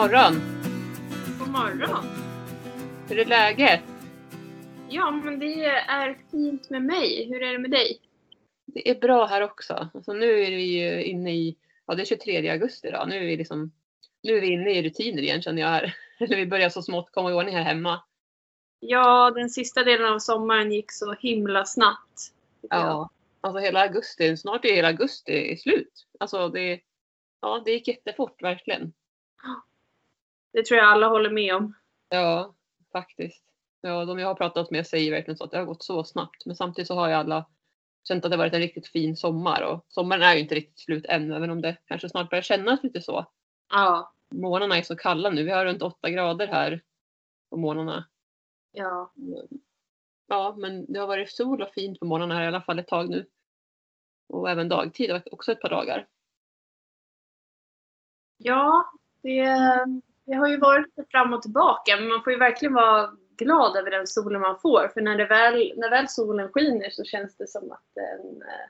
Morgon! God morgon! Hur är läget? Ja, men det är fint med mig. Hur är det med dig? Det är bra här också. Alltså nu är vi ju inne i, ja det är 23 augusti idag. Nu är vi liksom, nu är vi inne i rutiner igen känner jag här. Eller vi börjar så smått komma i ordning här hemma. Ja, den sista delen av sommaren gick så himla snabbt. Ja, alltså hela augusti, snart är hela augusti slut. Alltså det, ja det gick jättefort verkligen. Det tror jag alla håller med om. Ja, faktiskt. Ja, de jag har pratat med säger verkligen så att det har gått så snabbt. Men samtidigt så har ju alla känt att det varit en riktigt fin sommar. Och sommaren är ju inte riktigt slut än, även om det kanske snart börjar kännas lite så. Ja. Morgnarna är så kalla nu. Vi har runt 8 grader här på morgnarna. Ja. Ja, men det har varit sol och fint på morgnarna här i alla fall ett tag nu. Och även dagtid också ett par dagar. Ja, det, det har ju varit fram och tillbaka. Men man får ju verkligen vara glad över den solen man får. För när, det väl, när väl solen skiner så känns det som att den, eh,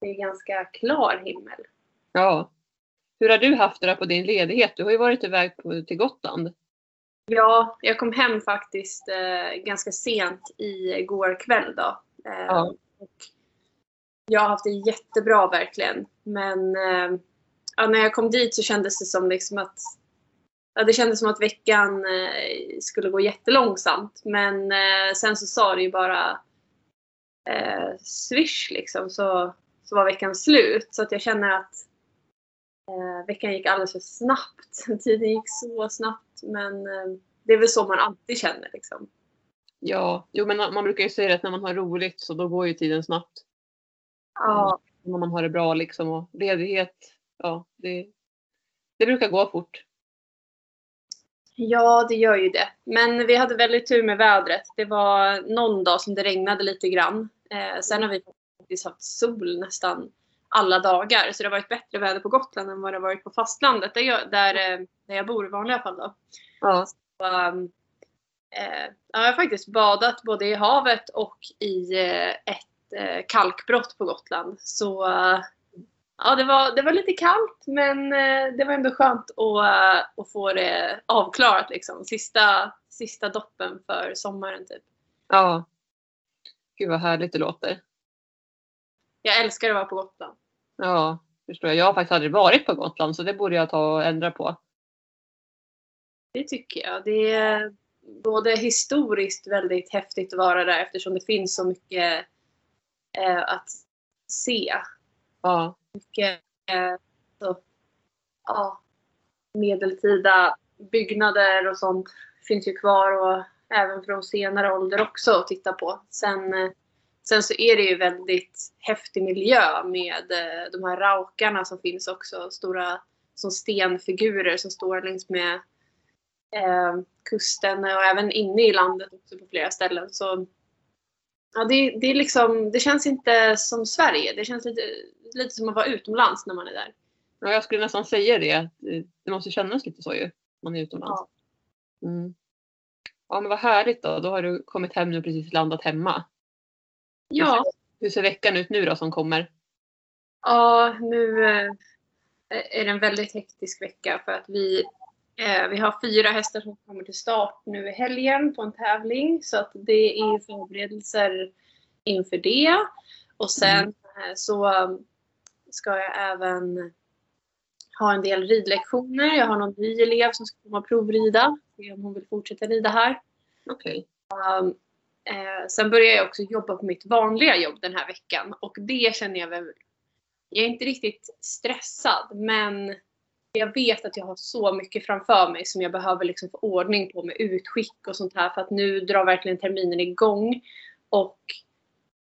det är ganska klar himmel. Ja. Hur har du haft det där på din ledighet? Du har ju varit iväg på, till Gotland. Ja, jag kom hem faktiskt eh, ganska sent igår kväll då. Eh, Ja. jag har haft det jättebra verkligen. Men eh, ja, när jag kom dit så kändes det som liksom att Ja, det kändes som att veckan eh, skulle gå jättelångsamt. Men eh, sen så sa det ju bara eh, swish liksom så, så var veckan slut. Så att jag känner att eh, veckan gick alldeles för snabbt. Tiden gick så snabbt. Men eh, det är väl så man alltid känner liksom. Ja, jo men man brukar ju säga att när man har roligt så då går ju tiden snabbt. Ja, När man har det bra liksom och ledighet, ja det, det brukar gå fort. Ja, det gör ju det. Men vi hade väldigt tur med vädret. Det var någon dag som det regnade lite grann. Eh, sen har vi faktiskt haft sol nästan alla dagar. Så det har varit bättre väder på Gotland än vad det har varit på fastlandet. Där jag, där, eh, där jag bor i vanliga fall. Då. Ja, Um, eh, jag har faktiskt badat både i havet och i eh, ett eh, kalkbrott på Gotland. Så ja, det var, det var lite kallt men eh, det var ändå skönt att, eh, att få det avklarat liksom. Sista, sista doppen för sommaren typ. ja. Gud vad härligt det låter. Jag älskar att vara på Gotland. Ja, förstår jag. Jag har faktiskt aldrig varit på Gotland så det borde jag ta och ändra på. Det tycker jag. Det är både historiskt väldigt häftigt att vara där eftersom det finns så mycket eh, att se. Ja, mycket eh, så, ja, medeltida byggnader och sånt finns ju kvar och även från senare ålder också att titta på. Sen, eh, sen så är det ju väldigt häftig miljö med eh, de här raukarna som finns också. Stora som stenfigurer som står längs med eh, kusten och även inne i landet också på flera ställen. Så ja, det, det, är liksom, det känns inte som Sverige. Det känns lite, lite som att vara utomlands när man är där. ja jag skulle nästan säga det. att, eh, Det måste kännas lite så ju. Man är utomlands. Ja. Mm. Ja men vad härligt då. Då har du kommit hem nu och precis landat hemma. Ja, Hur ser veckan ut nu då som kommer? ja nu eh, är det en väldigt hektisk vecka för att vi, eh, vi har fyra hästar som kommer till start nu i helgen på en tävling. Så att det är förberedelser inför det. Och sen eh, så ska jag även ha en del ridlektioner. Jag har någon ny elev som ska komma och provrida. Se om hon vill fortsätta rida här. Okej. Um, eh, sen börjar jag också jobba på mitt vanliga jobb den här veckan och det känner jag väl. Jag är inte riktigt stressad men jag vet att jag har så mycket framför mig som jag behöver liksom få ordning på med utskick och sånt här för att nu drar verkligen terminen igång och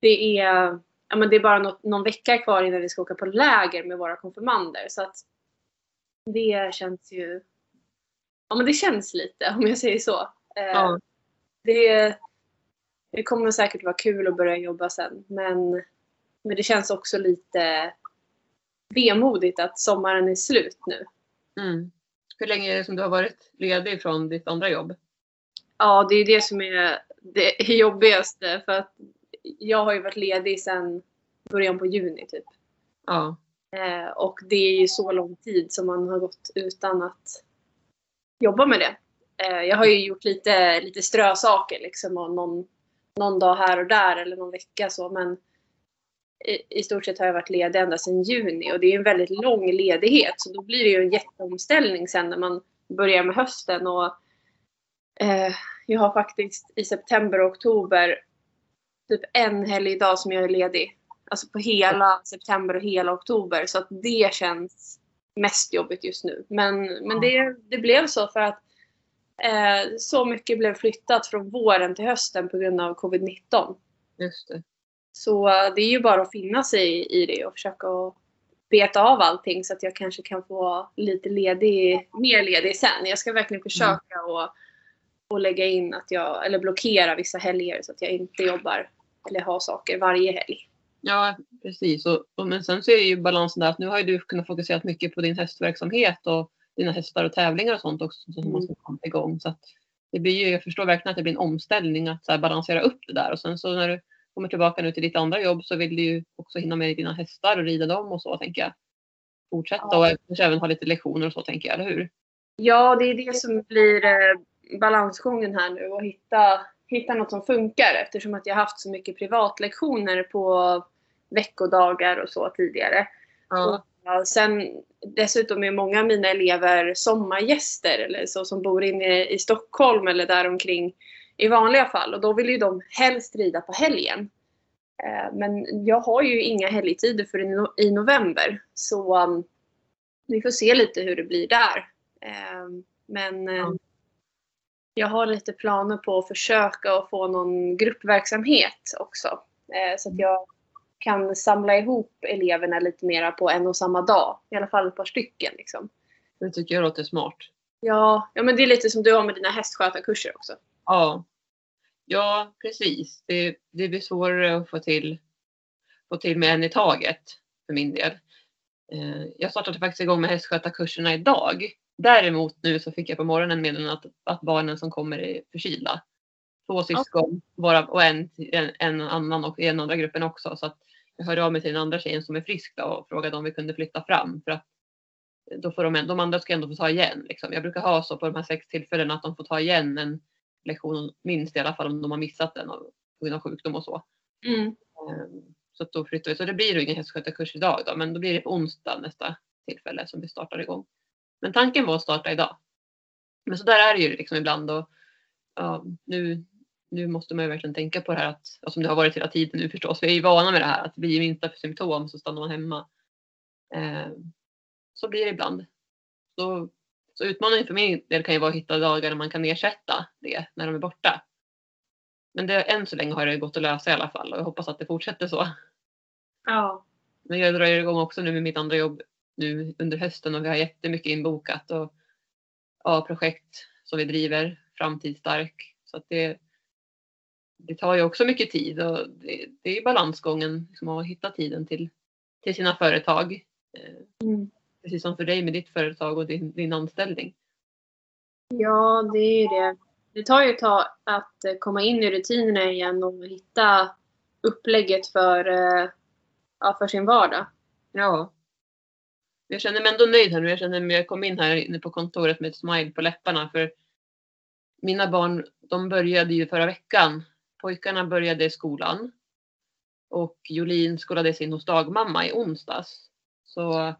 det är, ja, men det är bara något, någon vecka kvar innan vi ska åka på läger med våra konfirmander så att det känns ju Ja men det känns lite om jag säger så. Eh, Ja. det, det kommer säkert vara kul att börja jobba sen. Men, men det känns också lite vemodigt att sommaren är slut nu. Mm. Hur länge är det som du har varit ledig från ditt andra jobb? Ja, det är det som är det jobbigaste. För att jag har ju varit ledig sedan början på juni typ. Ja. Eh, och det är ju så lång tid som man har gått utan att jobba med det. Eh, jag har ju gjort lite, lite strösaker liksom och någon, någon dag här och där eller någon vecka så men i, i stort sett har jag varit ledig ända sedan juni och det är en väldigt lång ledighet så då blir det ju en jätteomställning sen när man börjar med hösten och eh, jag har faktiskt i september och oktober typ en helgdag som jag är ledig. Alltså på hela september och hela oktober så att det känns mest jobbigt just nu. Men, men det, det blev så för att eh, så mycket blev flyttat från våren till hösten på grund av covid-19. Just det. Så det är ju bara att finna sig i det och försöka beta av allting så att jag kanske kan få lite ledig, mer ledig sen. Jag ska verkligen försöka mm. och, och lägga in att jag, eller blockera vissa helger så att jag inte jobbar eller har saker varje helg. Ja, precis. Och, och, men sen så är ju balansen där att nu har ju du kunnat fokusera mycket på din hästverksamhet och dina hästar och tävlingar och sånt också som mm. måste komma igång. Så att det blir ju, jag förstår verkligen att det blir en omställning att så balansera upp det där och sen så när du kommer tillbaka nu till ditt andra jobb så vill du ju också hinna med dina hästar och rida dem och så tänker jag. Fortsätta ja. och kanske även ha lite lektioner och så tänker jag, eller hur? Ja, det är det som blir eh, balansgången här nu och hitta, hitta något som funkar eftersom att jag haft så mycket privatlektioner på veckodagar och så tidigare. Ja. Och, sen dessutom är många av mina elever sommargäster eller så som bor inne i Stockholm eller däromkring i vanliga fall och då vill ju de helst rida på helgen. Eh, men jag har ju inga helgtider för i november så um, vi får se lite hur det blir där. Eh, men mm. Jag har lite planer på att försöka att få någon gruppverksamhet också. Så att jag kan samla ihop eleverna lite mera på en och samma dag. I alla fall ett par stycken. Liksom. Det tycker jag låter smart. Ja, ja men det är lite som du har med dina hästskötarkurser också. Ja, ja precis. Det, det blir svårare att få till, få till med en i taget för min del. Eh, jag startade faktiskt igång med hästskötarkurserna idag. Däremot nu så fick jag på morgonen meddelande att, att barnen som kommer är förkylda. Två syskon bara, och en, en, en annan och i den andra gruppen också. Så att jag hörde av mig till den andra tjejen som är frisk då och frågade om vi kunde flytta fram. För att då får de, de andra ska ändå få ta igen. Liksom. Jag brukar ha så på de här sex tillfällena att de får ta igen en lektion minst i alla fall om de har missat den på grund av sjukdom och så. Mm. Så då flyttar vi. Så det blir ingen hästskötarkurs idag då, men då blir det på onsdag nästa tillfälle som vi startar igång. Men tanken var att starta idag. Men så där är det ju liksom ibland och ja, nu, nu måste man ju verkligen tänka på det här att, och som det har varit hela tiden nu förstås, vi är ju vana med det här att det blir minsta symptom så stannar man hemma. Eh, så blir det ibland. Så, så utmaningen för min del kan ju vara att hitta dagar när man kan ersätta det när de är borta. Men det, än så länge har det gått att lösa i alla fall och jag hoppas att det fortsätter så. Ja. Men jag drar igång också nu med mitt andra jobb nu under hösten och vi har jättemycket inbokat och ja, projekt som vi driver, framtidsstark. Så att det, det tar ju också mycket tid och det, det är balansgången liksom, att hitta tiden till, till sina företag. Eh, mm. Precis som för dig med ditt företag och din, din anställning. Ja, det är ju det. Det tar ju ett tag att komma in i rutinerna igen och hitta upplägget för, eh, ja, för sin vardag. Ja. Jag känner mig ändå nöjd här nu. Jag känner mig, jag kom in här inne på kontoret med ett smile på läpparna för mina barn, de började ju förra veckan Pojkarna började i skolan och Jolin skolades in hos dagmamma i onsdags. Så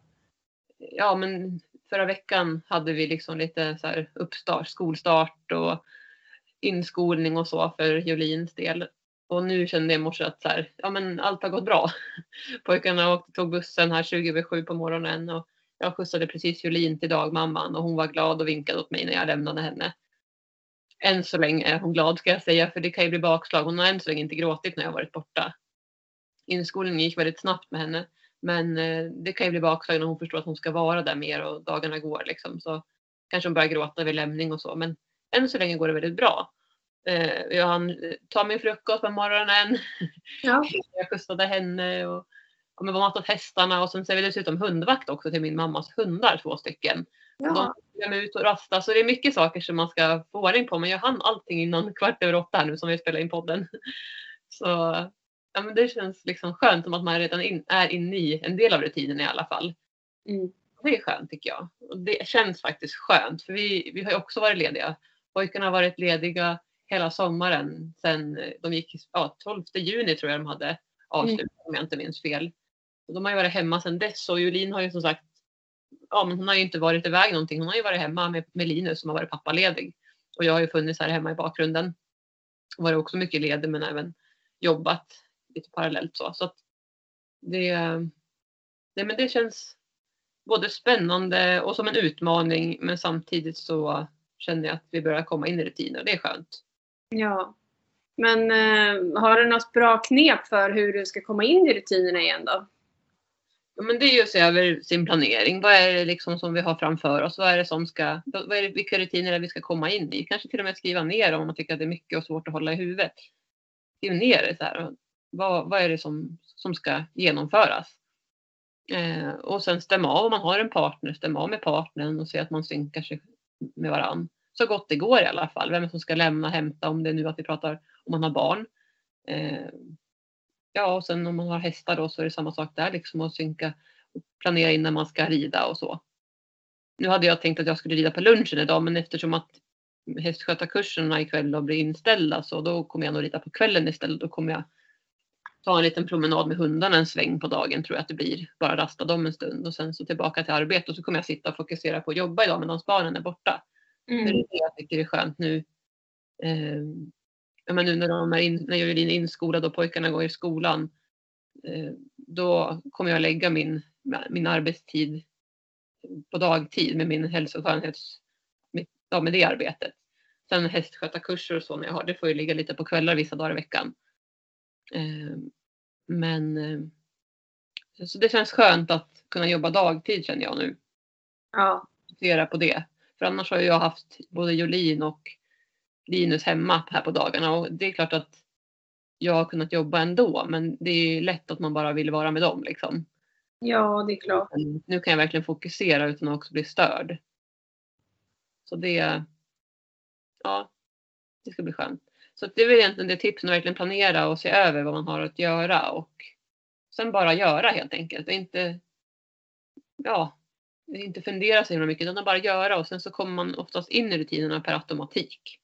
ja, men förra veckan hade vi liksom lite så här uppstart, skolstart och inskolning och så för Jolins del. Och nu kände jag i morse att så här, ja, men allt har gått bra. Pojkarna åkte, tog bussen här 20 över 7 på morgonen och jag skjutsade precis Jolin till dagmamman och hon var glad och vinkade åt mig när jag lämnade henne än så länge är hon glad ska jag säga, för det kan ju bli bakslag. Hon har än så länge inte gråtit när jag varit borta. Inskolningen gick väldigt snabbt med henne, men eh, det kan ju bli bakslag när hon förstår att hon ska vara där mer och dagarna går liksom. Så kanske hon börjar gråta vid lämning och så, men än så länge går det väldigt bra. Eh, jag hann eh, ta min frukost på morgonen. Ja. Jag kustade henne och men var matat hästarna och sen så är vi dessutom hundvakt också till min mammas hundar, två stycken. Ja. De ska ut och rasta. Så det är mycket saker som man ska få ordning på. Men jag hann allting innan kvart över åtta här nu som vi spelar in podden. Så ja, men det känns liksom skönt som att man redan in, är inne i en del av rutinen i alla fall. Mm. Det är skönt tycker jag. Och det känns faktiskt skönt för vi, vi har ju också varit lediga. Pojkarna har varit lediga hela sommaren sen de gick, ja 12 juni tror jag de hade avslutat om jag inte minns fel. Och de har ju varit hemma sedan dess och Julin har ju som sagt, ja men hon har ju inte varit iväg någonting. Hon har ju varit hemma med, med Linus som har varit pappaledig. Och jag har ju funnits här hemma i bakgrunden. Varit också mycket ledig men även jobbat lite parallellt så. så att det, det, men det känns både spännande och som en utmaning men samtidigt så känner jag att vi börjar komma in i rutiner. Det är skönt. Ja. Men eh, har du något bra knep för hur du ska komma in i rutinerna igen då? Ja, men det är ju att se över sin planering. Vad är det liksom som vi har framför oss? Vad är det som ska, vad är det, vilka rutiner är vi ska komma in i? Kanske till och med skriva ner om man tycker att det är mycket och svårt att hålla i huvudet. Skriv ner det så här. Vad, vad är det som, som ska genomföras? Eh, och sen stämma av om man har en partner, stämma av med partnern och se att man synkar sig med varann. Så gott det går i alla fall. Vem som ska lämna och hämta om det är nu att vi pratar om man har barn. Eh, ja, och sen om man har hästar då så är det samma sak där liksom att synka och planera in när man ska rida och så. Nu hade jag tänkt att jag skulle rida på lunchen idag men eftersom att hästskötarkurserna ikväll då blir inställda så då kommer jag nog rida på kvällen istället. Då kommer jag ta en liten promenad med hundarna en sväng på dagen tror jag att det blir. Bara rasta dem en stund och sen så tillbaka till arbetet och så kommer jag sitta och fokusera på att jobba idag medan barnen är borta. Mm. Det är det jag tycker är skönt nu. Eh, ja, men nu när, de är in, när Jolin är inskolad och pojkarna går i skolan. Eh, då kommer jag lägga min, min arbetstid på dagtid med min hälso och skönhets, ja, med det arbetet. Sen hästskötarkurser och så när jag har, det får ju ligga lite på kvällar vissa dagar i veckan. Eh, men så det känns skönt att kunna jobba dagtid känner jag nu. Ja. Fokusera på det. För annars har jag haft både Jolin och Linus hemma här på dagarna och det är klart att jag har kunnat jobba ändå men det är lätt att man bara vill vara med dem liksom. Ja, det är klart. Nu kan jag verkligen fokusera utan att också bli störd. Så det, ja, det ska bli skönt. Så det är väl egentligen det tipsen att verkligen planera och se över vad man har att göra och sen bara göra helt enkelt. Och inte, ja, inte fundera så himla mycket utan bara göra och sen så kommer man oftast in i rutinerna per automatik.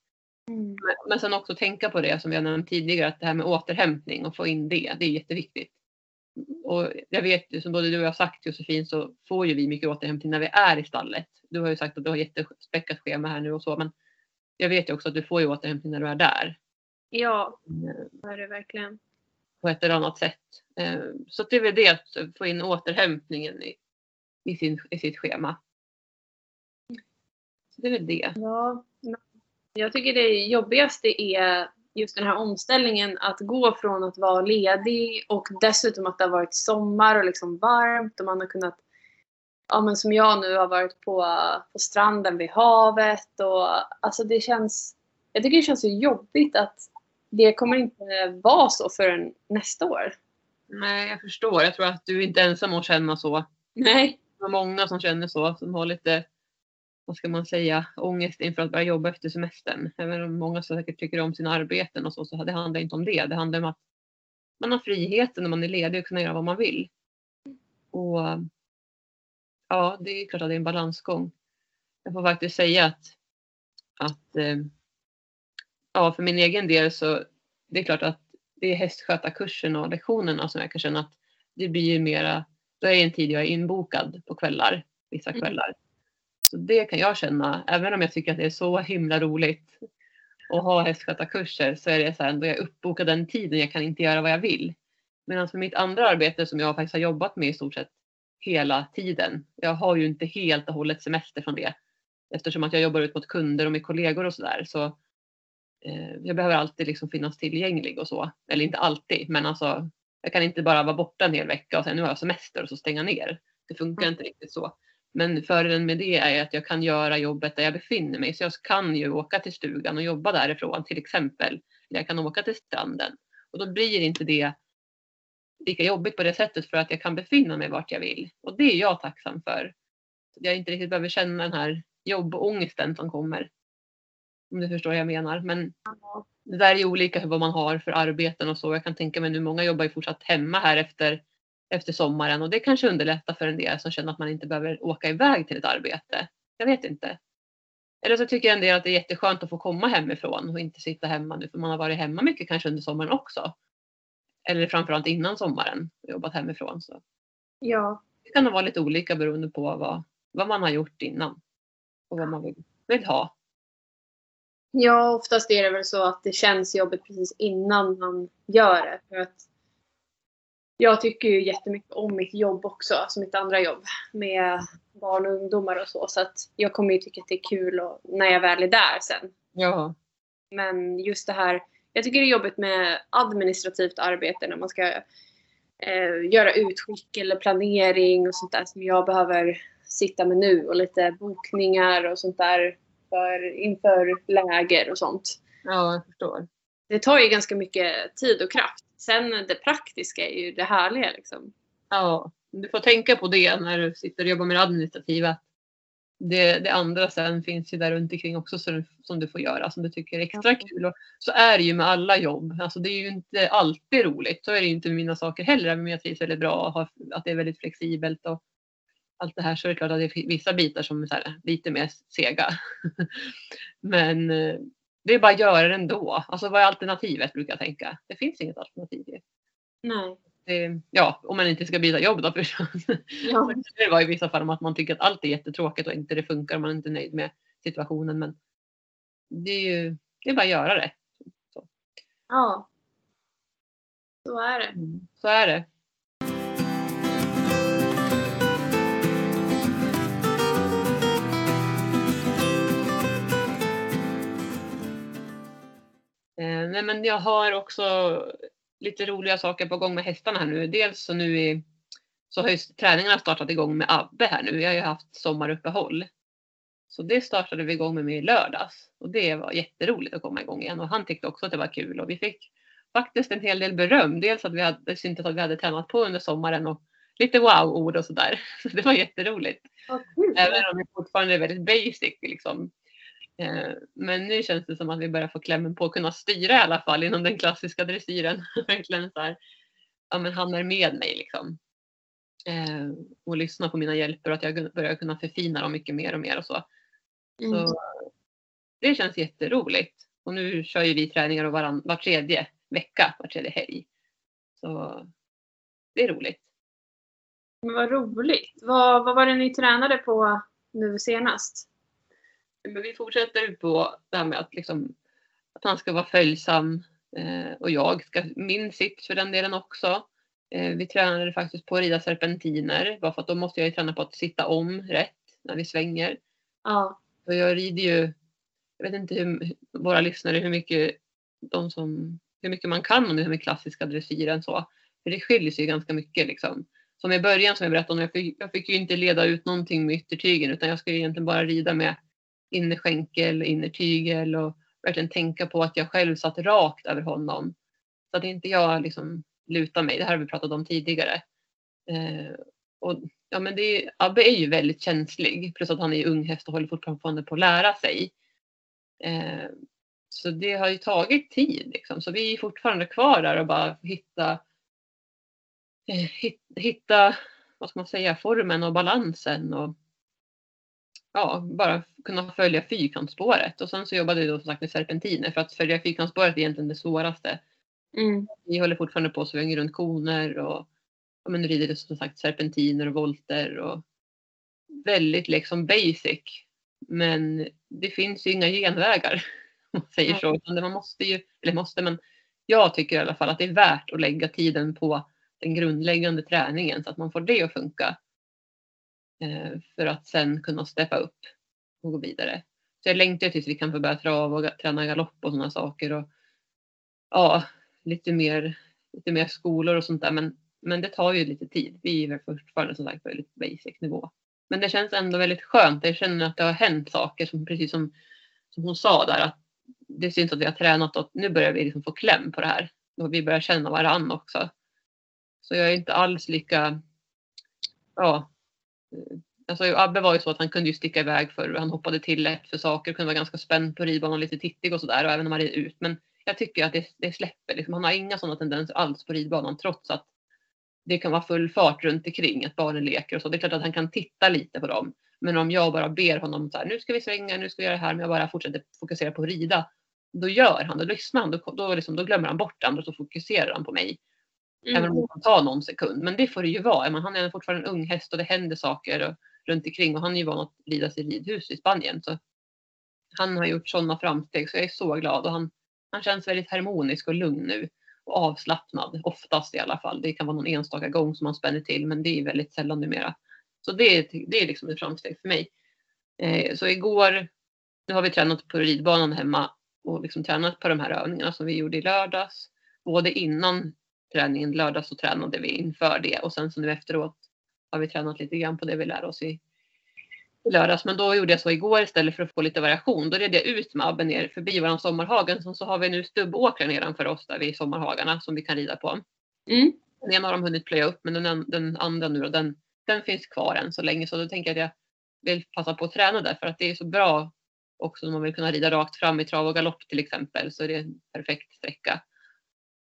Mm. Men sen också tänka på det som vi har nämnt tidigare att det här med återhämtning och få in det, det är jätteviktigt. Och jag vet ju som både du och jag har sagt Josefin så får ju vi mycket återhämtning när vi är i stallet. Du har ju sagt att du har jättespäckat schema här nu och så men jag vet ju också att du får ju återhämtning när du är där. Ja, det är det verkligen. På ett eller annat sätt. Eh, så det är väl det att få in återhämtningen i, i, sin, i sitt schema. Så det är väl det. Ja, jag tycker det jobbigaste är just den här omställningen att gå från att vara ledig och dessutom att det har varit sommar och liksom varmt och man har kunnat ja men som jag nu har varit på, på stranden vid havet och alltså det känns jag tycker det känns så jobbigt att det kommer inte vara så förrän nästa år. Nej, jag förstår. Jag tror att du är inte ensam att känna så. Nej. Det är många som känner så, som har lite, vad ska man säga, ångest inför att börja jobba efter semestern. Även om många säkert tycker om sina arbeten och så, så det handlar inte om det. Det handlar om att man har friheten när man är ledig och kunna göra vad man vill. Och ja, det är klart att det är en balansgång. Jag får faktiskt säga att, att eh, ja, för min egen del så det är klart att det är hästskötarkursen och lektionerna som jag kan känna att det blir mera, då är en tid jag är inbokad på kvällar, vissa mm. kvällar. Så det kan jag känna, även om jag tycker att det är så himla roligt att ha hästskötarkurser så är det så här, ändå jag är uppbokad den tiden, jag kan inte göra vad jag vill. Medan för mitt andra arbete som jag faktiskt har jobbat med i stort sett hela tiden, jag har ju inte helt och hållet semester från det. Eftersom att jag jobbar ut mot kunder och med kollegor och sådär så Eh, jag behöver alltid liksom finnas tillgänglig och så. Eller inte alltid, men alltså jag kan inte bara vara borta en hel vecka och sen nu har jag semester och så stänga ner. Det funkar mm. inte riktigt så. Men fördelen med det är att jag kan göra jobbet där jag befinner mig. Så jag kan ju åka till stugan och jobba därifrån till exempel. Jag kan åka till stranden. Och då blir inte det lika jobbigt på det sättet för att jag kan befinna mig vart jag vill. Och det är jag tacksam för. Jag inte riktigt behöver känna den här jobbångesten som kommer. Om du förstår vad jag menar. Men det där är olika vad man har för arbeten och så. Jag kan tänka mig nu, många jobbar ju fortsatt hemma här efter efter sommaren och det kanske underlättar för en del som känner att man inte behöver åka iväg till ett arbete. Jag vet inte. Eller så tycker en del att det är jätteskönt att få komma hemifrån och inte sitta hemma nu för man har varit hemma mycket kanske under sommaren också. Eller framförallt innan sommaren och jobbat hemifrån. Så. Ja. Det kan nog vara lite olika beroende på vad, vad man har gjort innan och vad man vill, vill ha. Ja, oftast är det väl så att det känns jobbigt precis innan man gör det. För att jag tycker ju jättemycket om mitt jobb också, alltså mitt andra jobb med barn och ungdomar och så. Så att jag kommer ju tycka att det är kul och, när jag väl är där sen. Ja. Men just det här, jag tycker det är jobbigt med administrativt arbete när man ska eh, göra utskick eller planering och sånt där som jag behöver sitta med nu och lite bokningar och sånt där för, inför läger och sånt. Ja, jag förstår. Det tar ju ganska mycket tid och kraft. Sen det praktiska är ju det härliga liksom. Ja, du får tänka på det när du sitter och jobbar med det administrativa. Det, det andra sen finns ju där runt omkring också som, som du får göra som du tycker är extra kul. Och så är det ju med alla jobb. Alltså det är ju inte alltid roligt. Så är det ju inte med mina saker heller. Men jag trivs väldigt bra och har, att det är väldigt flexibelt. Och allt det här så är det klart att det är vissa bitar som är här, lite mer sega. men eh, det är bara att göra det ändå. Alltså vad är alternativet brukar jag tänka. Det finns inget alternativ. Nej. Det, ja, om man inte ska byta jobb då förstås. Ja. Det var i vissa fall om att man tycker att allt är jättetråkigt och inte det funkar och man är inte nöjd med situationen. Men det är ju det är bara att göra det. Så, ja. Så är det. så är det. Nej men jag har också lite roliga saker på gång med hästarna här nu. Dels så nu i, så har ju träningarna startat igång med Abbe här nu. Vi har ju haft sommaruppehåll. Så det startade vi igång med i lördags och det var jätteroligt att komma igång igen och han tyckte också att det var kul och vi fick faktiskt en hel del beröm. Dels att vi hade syntes att vi hade tränat på under sommaren och lite wow-ord och sådär. Så det var jätteroligt. Även om det fortfarande är väldigt basic liksom. Eh, Men nu känns det som att vi börjar få klämmen på att kunna styra i alla fall inom den klassiska dressyren. Verkligen så här, ja men han är med mig liksom. Eh, Och lyssnar på mina hjälper och att jag börjar kunna förfina dem mycket mer och mer och så. Mm. Så det känns jätteroligt. Och nu kör ju vi träningar varann, var tredje vecka, var tredje helg. Så det är roligt. Men vad roligt. Vad, vad var det ni tränade på nu senast? Men vi fortsätter på det här med att, liksom, att han ska vara följsam eh, och jag ska, min sits för den delen också. Eh, vi tränade faktiskt på att rida serpentiner bara för att då måste jag ju träna på att sitta om rätt när vi svänger. Ja. Och jag rider ju, jag vet inte hur våra lyssnare, hur mycket, de som, hur mycket man kan om det här med klassiska dressyren så. För det skiljer sig ju ganska mycket liksom. Som i början som jag berättade om, jag fick, jag fick ju inte leda ut någonting med yttertygen utan jag skulle egentligen bara rida med innerskänkel, innertygel och verkligen tänka på att jag själv satt rakt över honom. Så att inte jag liksom lutar mig. Det här har vi pratat om tidigare. Eh, och, ja, men det är, Abbe är ju väldigt känslig. Plus att han är ung häst och håller fortfarande på att lära sig. Eh, så det har ju tagit tid. Liksom. Så vi är fortfarande kvar där och bara hitta, eh, hitta vad ska man säga, formen och balansen. Och, ja, bara kunna följa fyrkantsspåret. Och sen så jobbade vi då som sagt med serpentiner för att följa fyrkantsspåret är egentligen det svåraste. Mm. Vi håller fortfarande på att svänga runt koner och ja, men rider som sagt serpentiner och volter och väldigt liksom basic. Men det finns ju inga genvägar om man säger så. Utan man måste ju, eller måste men jag tycker i alla fall att det är värt att lägga tiden på den grundläggande träningen så att man får det att funka. Eh, för att sen kunna steppa upp och gå vidare. Så jag längtar tills vi kan få börja trava och träna galopp och sådana saker. Och, ja, lite mer, lite mer skolor och sånt där. Men, men det tar ju lite tid. Vi är väl fortfarande som sagt på väldigt basic nivå. Men det känns ändå väldigt skönt. Jag känner att det har hänt saker som precis som, som hon sa där. Att det syns att vi har tränat och nu börjar vi liksom få kläm på det här. Och vi börjar känna varann också. Så jag är inte alls lika, ja. Eh, alltså Abbe var ju så att han kunde ju sticka iväg för han hoppade till lätt för saker, och kunde vara ganska spänd på ridbanan, lite tittig och sådär och även när man red ut. Men jag tycker att det, det släpper. Liksom, han har inga sådana tendenser alls på ridbanan trots att det kan vara full fart runt omkring att barnen leker och så. Det är klart att han kan titta lite på dem. Men om jag bara ber honom så här, nu ska vi svänga, nu ska vi göra det här, men jag bara fortsätter fokusera på att rida. Då gör han, då lyssnar han, då, då, liksom, då glömmer han bort det andra och så fokuserar han på mig. Mm. Även om det kan ta någon sekund. Men det får det ju vara. Men han är fortfarande en ung häst och det händer saker och, runt omkring och han är ju van att ridas i ridhus i Spanien. Så han har gjort sådana framsteg så jag är så glad och han, han känns väldigt harmonisk och lugn nu och avslappnad oftast i alla fall. Det kan vara någon enstaka gång som han spänner till men det är väldigt sällan numera. Så det, det är liksom ett framsteg för mig. Eh, så igår, nu har vi tränat på ridbanan hemma och liksom tränat på de här övningarna som vi gjorde i lördags. Både innan träningen lördag så tränade vi inför det och sen så nu efteråt har vi tränat lite grann på det vi lär oss i, i lördags. Men då gjorde jag så igår istället för att få lite variation. Då red jag ut med Abbe ner förbi våran sommarhagen. Sen så har vi nu stubbåkrar nedanför oss där vid sommarhagarna som vi kan rida på. Mm. Den ena har de hunnit plöja upp men den, den andra nu då, den, den finns kvar än så länge. Så då tänker jag att jag vill passa på att träna där för att det är så bra också om man vill kunna rida rakt fram i trav och galopp till exempel så är det en perfekt sträcka.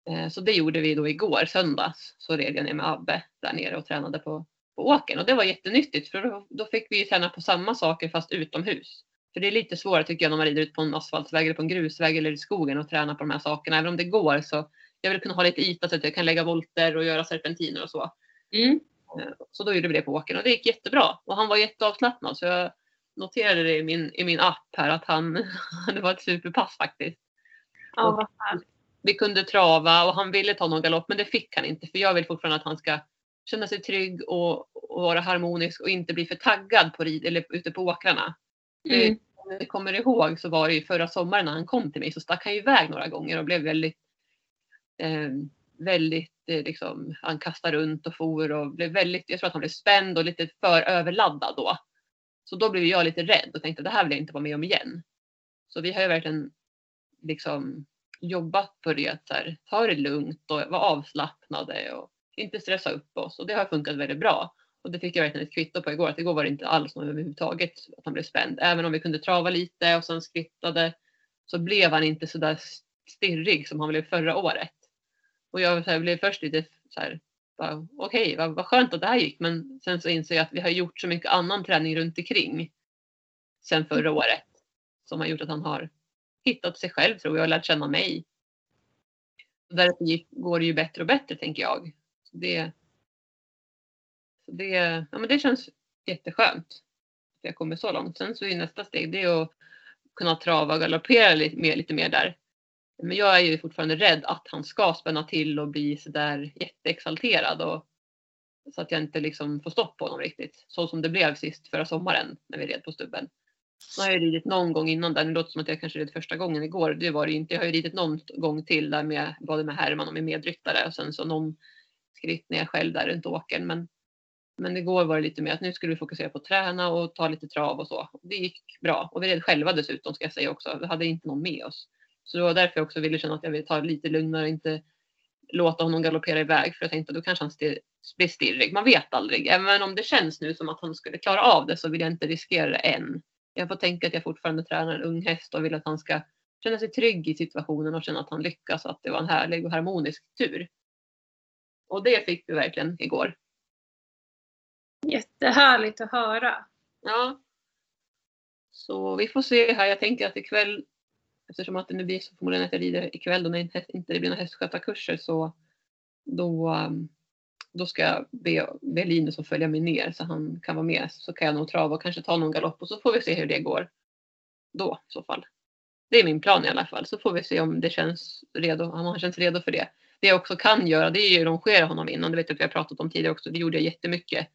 Eh, Så det gjorde vi då igår söndags. Så red jag ner med Abbe där nere och tränade på, på åkern och det var jättenyttigt för då, då fick vi ju träna på samma saker fast utomhus. För det är lite svårare tycker jag när man rider ut på en asfaltsväg eller på en grusväg eller i skogen och träna på de här sakerna. Även om det går så jag vill kunna ha lite yta så att jag kan lägga volter och göra serpentiner och så. Mm. Eh, Så då gjorde vi det på åkern och det gick jättebra. Och han var jätteavslappnad så jag noterade det i min, i min app här att han, det var ett superpass faktiskt. Ja, vad härligt. Vi kunde trava och han ville ta någon galopp men det fick han inte för jag vill fortfarande att han ska känna sig trygg och, och vara harmonisk och inte bli för taggad på rid eller ute på åkrarna. Mm. Om jag kommer ihåg så var det ju förra sommaren när han kom till mig så stack han ju iväg några gånger och blev väldigt eh, väldigt eh, liksom, han kastade runt och for och blev väldigt, jag tror att han blev spänd och lite för överladdad då. Så då blev jag lite rädd och tänkte det här vill jag inte vara med om igen. Så vi har ju verkligen liksom jobbat på det att här, ta det lugnt och vara avslappnade och inte stressa upp oss och det har funkat väldigt bra. Och det fick jag verkligen ett kvitto på igår att igår var det inte alls något överhuvudtaget att han blev spänd. Även om vi kunde trava lite och sen skrittade så blev han inte så där stirrig som han blev förra året. Och jag så här, blev först lite så här, okej, vad, vad skönt att det här gick. Men sen så inser jag att vi har gjort så mycket annan träning runt omkring sen förra året som har gjort att han har hittat sig själv tror jag och lärt känna mig. Och därför går det ju bättre och bättre tänker jag. Så det, så det, ja, men det känns jätteskönt. Att jag kommer så långt. Sen så är nästa steg det är att kunna trava och galoppera lite mer, lite mer där. Men jag är ju fortfarande rädd att han ska spänna till och bli sådär jätteexalterad. Och, så att jag inte liksom får stopp på honom riktigt. Så som det blev sist förra sommaren när vi red på stubben. Nu har jag ridit någon gång innan där. Det låter som att jag kanske red första gången igår. Det var det ju inte. Jag har ju ridit någon gång till där med både med Herman och med medryttare. Och sen så någon skritt ner själv där runt åkern. Men, men igår var det lite mer att nu skulle vi fokusera på att träna och ta lite trav och så. Det gick bra. Och vi red själva dessutom ska jag säga också. Vi hade inte någon med oss. Så det var därför jag också ville känna att jag ville ta det lite lugnare och inte låta honom galoppera iväg. För jag tänkte då kanske han stir, blir stirrig. Man vet aldrig. Även om det känns nu som att han skulle klara av det så vill jag inte riskera det än. Jag får tänka att jag fortfarande tränar en ung häst och vill att han ska känna sig trygg i situationen och känna att han lyckas och att det var en härlig och harmonisk tur. Och det fick vi verkligen igår. Jättehärligt att höra. Ja. Så vi får se här. Jag tänker att ikväll, eftersom att det nu blir så förmodligen att jag rider ikväll då när inte inte det blir några hästskötarkurser så då, um, då ska jag be, be Linus att följa med ner så han kan vara med. Så kan jag nog trava och kanske ta någon galopp och så får vi se hur det går då i så fall. Det är min plan i alla fall. Så får vi se om det känns redo, om han känns redo för det. Det jag också kan göra det är ju att longera honom innan. Det vet jag att vi har pratat om tidigare också. Det gjorde jag jättemycket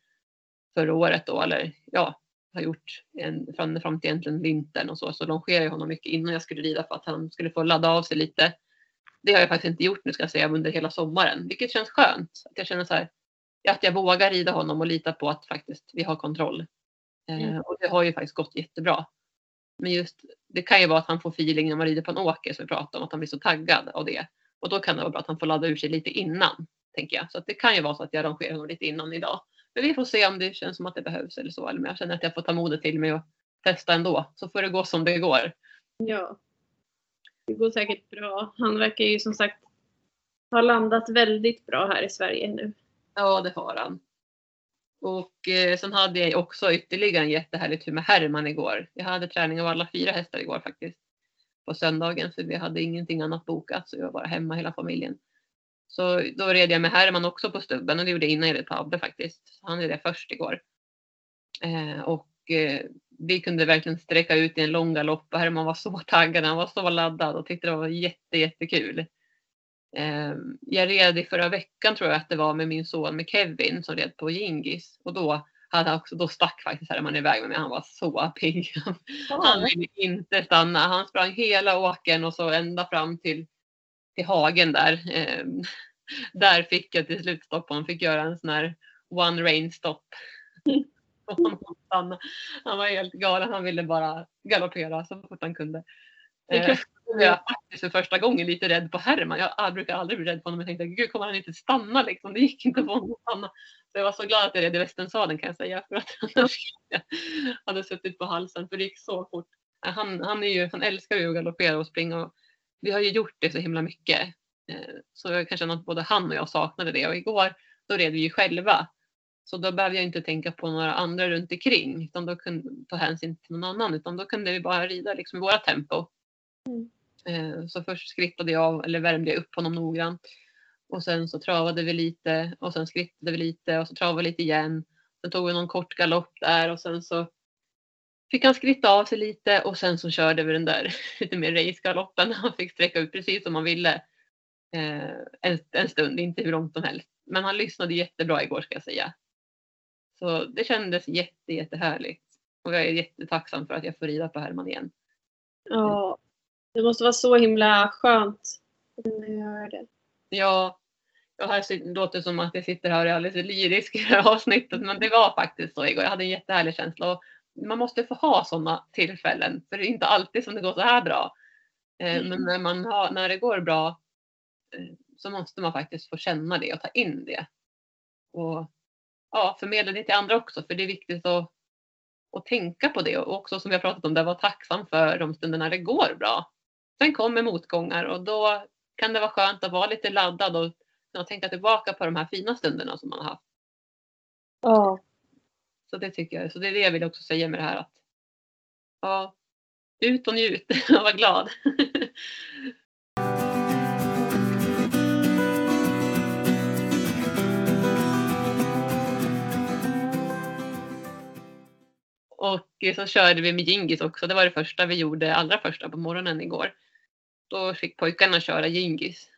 förra året då. Eller ja, har gjort en, fram, fram till egentligen vintern och så. Så longerade jag honom mycket innan jag skulle rida för att han skulle få ladda av sig lite. Det har jag faktiskt inte gjort nu ska jag säga under hela sommaren. Vilket känns skönt. Att jag känner så här. Att jag vågar rida honom och lita på att faktiskt vi har kontroll. Eh, Mm. och det har ju faktiskt gått jättebra. Men just det kan ju vara att han får feeling när man rider på en åker som vi pratade om. Att han blir så taggad av det. Och då kan det vara bra att han får ladda ur sig lite innan. Tänker jag. Så det kan ju vara så att jag rangerar honom lite innan idag. Men vi får se om det känns som att det behövs eller så. Eller om jag känner att jag får ta modet till mig och testa ändå. Så får det gå som det går. Ja. Det går säkert bra. Han verkar ju som sagt ha landat väldigt bra här i Sverige nu. Ja, det har han. Och eh, sen hade jag också ytterligare en jättehärlig tur med Herman igår. Jag hade träning av alla fyra hästar igår faktiskt. På söndagen för vi hade ingenting annat bokat så jag var bara hemma hela familjen. Så då red jag med Herman också på stubben och det gjorde jag innan jag red på Abbe faktiskt. Han red först igår. Eh, och eh, vi kunde verkligen sträcka ut i en lång galopp och Herman var så taggad, han var så laddad och tyckte det var jätte, jättekul. Eh, jag red i förra veckan tror jag att det var med min son med Kevin som red på Gingis och då hade också, då stack faktiskt Herman iväg med mig. Han var så pigg. Han ville inte stanna. Han sprang hela åken och så ända fram till, till hagen där. Eh, där fick jag till slut stopp Han fick göra en sån här one rain stop. Han var helt galen. Han ville bara galoppera så fort han kunde. Eh, jag var faktiskt för första gången lite rädd på Herman. Jag brukar aldrig bli rädd på honom. Jag tänkte, gud kommer han inte stanna liksom? Det gick inte på honom att stanna. Så jag var så glad att jag red i Västernsadeln kan jag säga. För att annars hade suttit på halsen. För det gick så fort. Han, han, är ju, han älskar ju att galoppera och springa. Och vi har ju gjort det så himla mycket. Eh, så jag kan känna att både han och jag saknade det. Och igår då red vi ju själva. Så då behövde jag inte tänka på några andra runt omkring. Utan då kunde ta hänsyn till någon annan. Utan då kunde vi bara rida liksom i våra tempo. Mm. Eh, så först skrittade jag, eller värmde jag upp honom noggrant. Och sen så travade vi lite och sen skrittade vi lite och så travade vi lite igen. Sen tog vi någon kort galopp där och sen så fick han skritta av sig lite och sen så körde vi den där lite mer racegaloppen. Han fick sträcka ut precis som han ville eh, en, en stund, inte hur långt som helst. Men han lyssnade jättebra igår ska jag säga. Så det kändes jätte, jättehärligt. Och jag är jättetacksam för att jag får rida på Herman igen. Ja, det måste vara så himla skönt att göra det. Ja, och här låter det som att jag sitter här och är alldeles lyrisk i det här avsnittet, men det var faktiskt så igår. Jag hade en jättehärlig känsla och man måste få ha sådana tillfällen, för det är inte alltid som det går så här bra. Eh, mm. Men när, man har, när det går bra eh, så måste man faktiskt få känna det och ta in det. Och ja, förmedla det till andra också, för det är viktigt att, att tänka på det och också som vi har pratat om, att vara tacksam för de stunderna det går bra. Sen kommer motgångar och då kan det vara skönt att vara lite laddad och kunna tänka tillbaka på de här fina stunderna som man har haft. Ja. Så det tycker jag. Så det är det jag vill också säga med det här att ja, ut och njut och var glad. Och så körde vi med jingis också. Det var det första vi gjorde, allra första på morgonen igår. Då fick pojkarna köra jingis.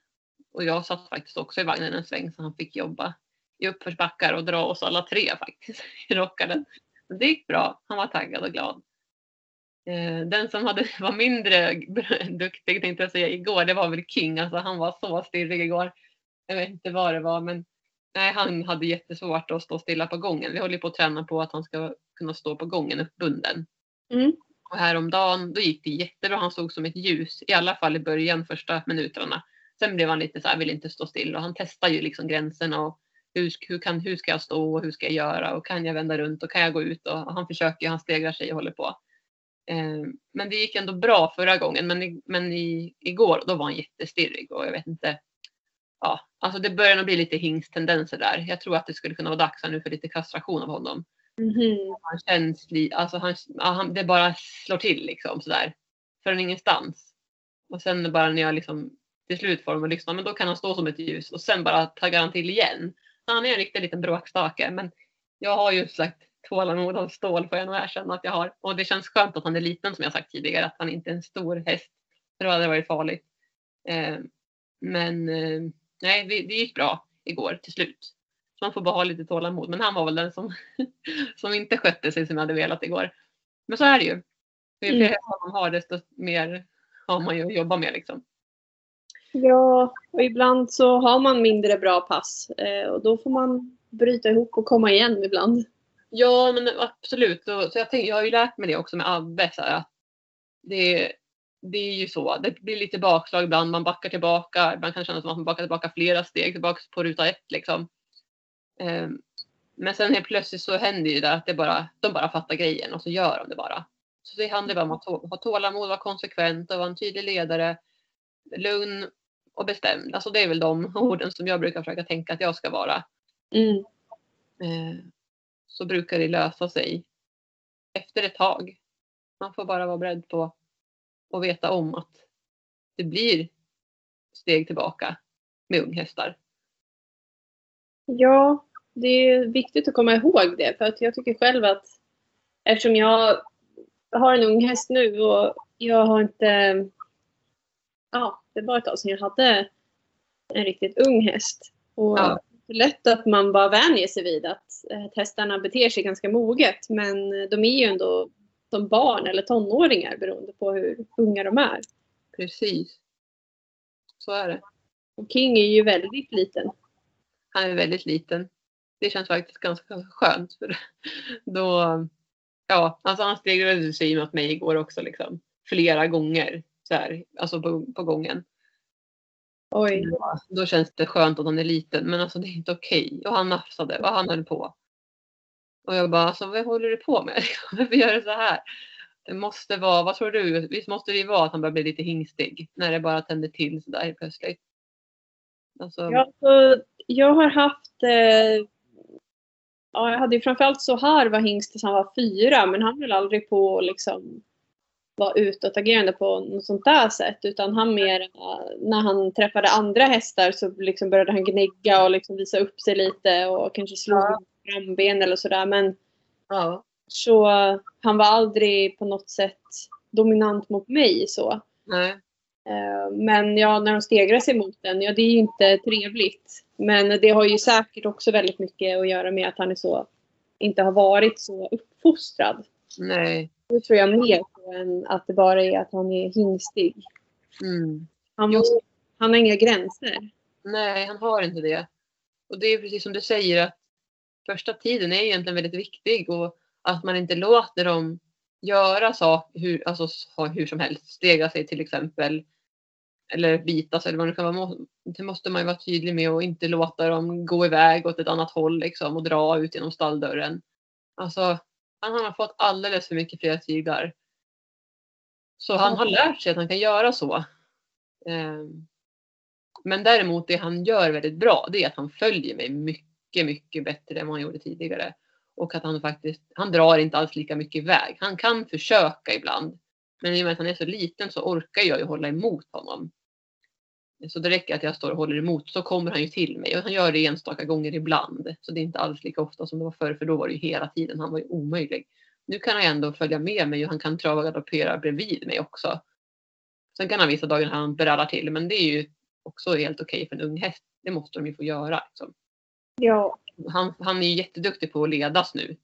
Och jag satt faktiskt också i vagnen en sväng så han fick jobba i uppförsbackar och dra oss alla tre faktiskt i rockaren. Men det gick bra. Han var taggad och glad. Eh, den som hade, var mindre duktig tänkte jag säga igår, det var väl King. Alltså han var så stirrig igår. Jag vet inte vad det var men nej, han hade jättesvårt att stå stilla på gången. Vi håller på att träna på att han ska kunna stå på gången uppbunden. Mm. Och häromdagen då gick det jättebra. Han såg som ett ljus, i alla fall i början, första minuterna. Sen blev han lite så här, vill inte stå still och han testar ju liksom gränserna och hur, hur, kan, hur ska jag stå och hur ska jag göra och kan jag vända runt och kan jag gå ut och, och han försöker, han stegrar sig och håller på. Eh, men det gick ändå bra förra gången men, i, men i, igår då var han jättestirrig och jag vet inte. Ja, alltså det börjar nog bli lite hingsttendenser där. Jag tror att det skulle kunna vara dags nu för lite kastration av honom. Mm. Han känns, alltså han, han, det bara slår till liksom sådär. Från ingenstans. Och sen bara när jag liksom till slut får dem att lyssna, men då kan han stå som ett ljus och sen bara taggar han till igen. Så han är en riktig liten bråkstake. Men jag har ju sagt tålamod av stål får jag nog erkänna att jag har. Och det känns skönt att han är liten som jag sagt tidigare, att han inte är en stor häst. För då hade det varit farligt. Eh, men eh, nej, det, det gick bra igår till slut. Så man får bara ha lite tålamod. Men han var väl den som, som inte skötte sig som jag hade velat igår. Men så är det ju. Ju fler mm. man har desto mer har man ju att jobba med liksom. Ja, och ibland så har man mindre bra pass eh, och då får man bryta ihop och komma igen ibland. Ja, men absolut. Så, jag, tänk, jag har ju lärt mig det också med Abbe. Så här, det, det är ju så. Det blir lite bakslag ibland. Man backar tillbaka. Man kan känna som att man backar tillbaka flera steg tillbaka på ruta ett. Liksom. Ehm, men sen helt plötsligt så händer ju det att det bara, de bara fattar grejen och så gör de det bara. Så det handlar bara om att ha tålamod, vara konsekvent och vara en tydlig ledare. Lugn och bestämd. Alltså det är väl de orden som jag brukar försöka tänka att jag ska vara. Mm. eh, så brukar det lösa sig efter ett tag. Man får bara vara beredd på och veta om att det blir steg tillbaka med unghästar. Ja, det är viktigt att komma ihåg det. För att jag tycker själv att eftersom jag har en ung häst nu och jag har inte... Ja, det var ett tag sedan jag hade en riktigt ung häst. Och Ja. det är lätt att man bara vänjer sig vid att, att hästarna beter sig ganska moget. Men de är ju ändå som barn eller tonåringar beroende på hur unga de är. Precis. Så är det. Och King är ju väldigt liten. Han är väldigt liten. Det känns faktiskt ganska skönt. För då, ja, alltså han stegrade sig mot mig igår också liksom. Flera gånger. Så här, alltså på, på gången. Oj. Då känns det skönt att han är liten. Men alltså det är inte okej. Och han nafsade och han höll på. Och jag bara, alltså vad håller du på med? Varför gör du så här? Det måste vara, vad tror du? Visst måste det vara att han börjar bli lite hingstig. När det bara tänder till sådär helt plötsligt. Alltså, Ja, så jag har haft... Eh, ja, jag hade ju framförallt så här var hingst tills han var fyra, men han höll aldrig på att liksom vara utåtagerande på något sånt där sätt. Utan han mer, när han träffade andra hästar så liksom började han gnägga och liksom visa upp sig lite och kanske slå Ja. Framben eller sådär. Men ja. så han var aldrig på något sätt dominant mot mig så. Nej. Eh, Men ja, när de stegrar sig mot den, ja det är ju inte trevligt. Men det har ju säkert också väldigt mycket att göra med att han är så, inte har varit så uppfostrad. Nej. Det tror jag mer på än att det bara är att han är hingstig. Mm. Han, måste, han har inga gränser. Nej, han har inte det. Och det är precis som du säger att första tiden är egentligen väldigt viktig och att man inte låter dem göra saker hur, alltså, hur som helst. Stega sig till exempel. Eller bita sig eller vad det kan vara. Det måste man ju vara tydlig med och inte låta dem gå iväg åt ett annat håll liksom och dra ut genom stalldörren. Alltså, han har fått alldeles för mycket fria tyglar. Så han har lärt sig att han kan göra så. Ehm, men däremot det han gör väldigt bra det är att han följer mig mycket, mycket bättre än vad han gjorde tidigare. Och att han faktiskt, han drar inte alls lika mycket iväg. Han kan försöka ibland. Men i och med att han är så liten så orkar jag ju hålla emot honom. Så det räcker att jag står och håller emot så kommer han ju till mig. Och han gör det enstaka gånger ibland. Så det är inte alls lika ofta som det var förr för då var det ju hela tiden. Han var ju omöjlig. Nu kan han ändå följa med mig och han kan trava och galoppera bredvid mig också. Sen kan han vissa dagar när han brallar till men det är ju också helt okej för en ung häst. Det måste de ju få göra. Liksom. Ja. Han, han är ju jätteduktig på att ledas nu.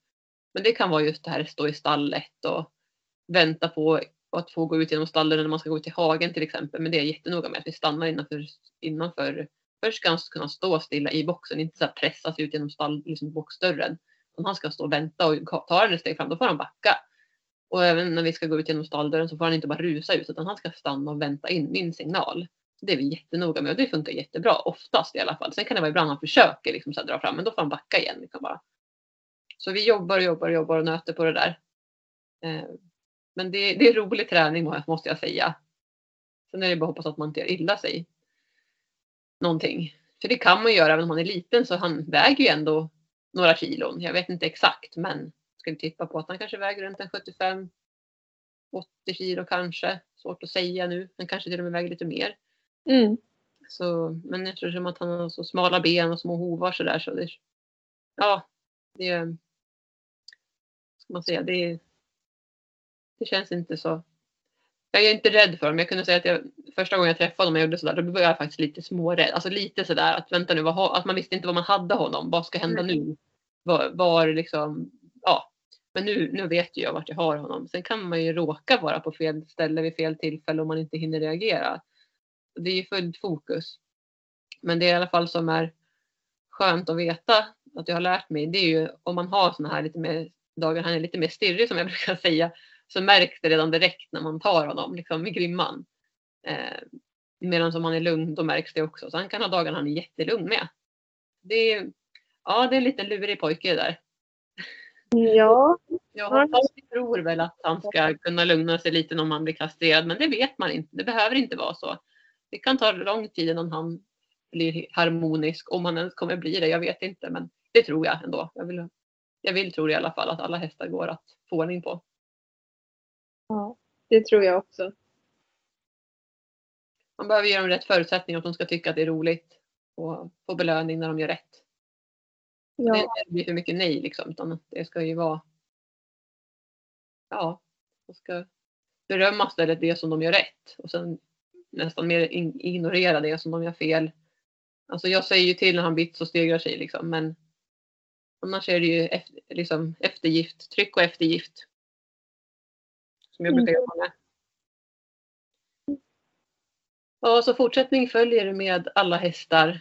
Men det kan vara just det här att stå i stallet och vänta på att få gå ut genom stallen när man ska gå ut i hagen till exempel. Men det är jättenoga med att vi stannar innanför. innanför. Först ska han kunna stå stilla i boxen, inte så här pressas ut genom stall, liksom boxdörren. Om han ska stå och vänta och ta ett steg fram, då får han backa. Och även när vi ska gå ut genom stalldörren så får han inte bara rusa ut utan han ska stanna och vänta in min signal. Det är vi jättenoga med och det funkar jättebra, oftast i alla fall. Sen kan det vara ibland man försöker liksom så här dra fram men då får han backa igen. Liksom bara. Så vi jobbar och jobbar och jobbar och nöter på det där. Eh, men det, det är rolig träning måste jag säga. Sen är det bara att hoppas att man inte gör illa sig. Någonting. För det kan man göra även om man är liten så han väger ju ändå några kilon. Jag vet inte exakt men skulle tippa på att han kanske väger runt en 75 80 kilo kanske. Svårt att säga nu. Han kanske till och med väger lite mer. Mm. Så, men jag tror som att han har så smala ben och små hovar sådär. Så det, ja, det. Ska man säga, det, det känns inte så... Jag är inte rädd för honom. Jag kunde säga att jag, första gången jag träffade honom och gjorde sådär, då var jag faktiskt lite smårädd. Alltså lite sådär att vänta nu, vad, att man visste inte vad man hade honom. Vad ska hända nu? Var, var liksom, ja. Men nu, nu vet ju jag vart jag har honom. Sen kan man ju råka vara på fel ställe vid fel tillfälle om man inte hinner reagera. Det är ju fullt fokus. Men det är i alla fall som är skönt att veta att jag har lärt mig. Det är ju om man har såna här lite mer dagar han är lite mer stirrig som jag brukar säga. Så märks det redan direkt när man tar honom liksom i grimman. Eh, Medan om han är lugn då märks det också. Så han kan ha dagar han är jättelugn med. Det är, ja, det är en liten lurig pojke där. Ja. Jag Ja. hoppas och tror väl att han ska kunna lugna sig lite om han blir kastrerad. Men det vet man inte. Det behöver inte vara så. Det kan ta lång tid innan han blir harmonisk. Om han ens kommer bli det. Jag vet inte. Men det tror jag ändå. Jag vill, jag vill tro i alla fall att alla hästar går att få ordning på. Ja, det tror jag också. Man behöver ge dem rätt förutsättningar att de ska tycka att det är roligt och få belöning när de gör rätt. Ja, Det blir för mycket nej liksom, utan det ska ju vara. Ja, de ska berömma istället det som de gör rätt och sen nästan mer in, ignorera det som de gör fel. Alltså jag säger ju till när han bits och stegrar sig liksom, men annars är det ju efter, liksom eftergift, tryck och eftergift. Som jag brukar Mm. jobba med. Ja, så fortsättning följer med alla hästar.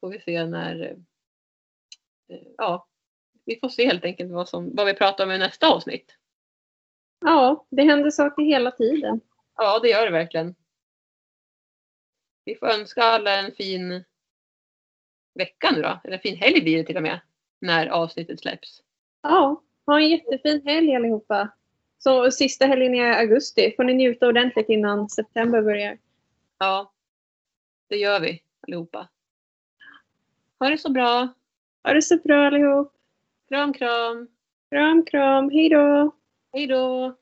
Får vi se när eh, ja, vi får se helt enkelt vad, som, vad vi pratar om i nästa avsnitt. ja, det händer saker hela tiden. Ja, det gör det verkligen. Vi får önska alla en fin vecka nu då. Eller en fin helg blir det till och med. När avsnittet släpps. Ja, ha en jättefin helg allihopa. Så sista helgen i augusti får ni njuta ordentligt innan september börjar. Ja, det gör vi allihopa. Ha det så bra. Ha det så bra allihop. Kram, kram. Kram, kram. Hej då. Hej då.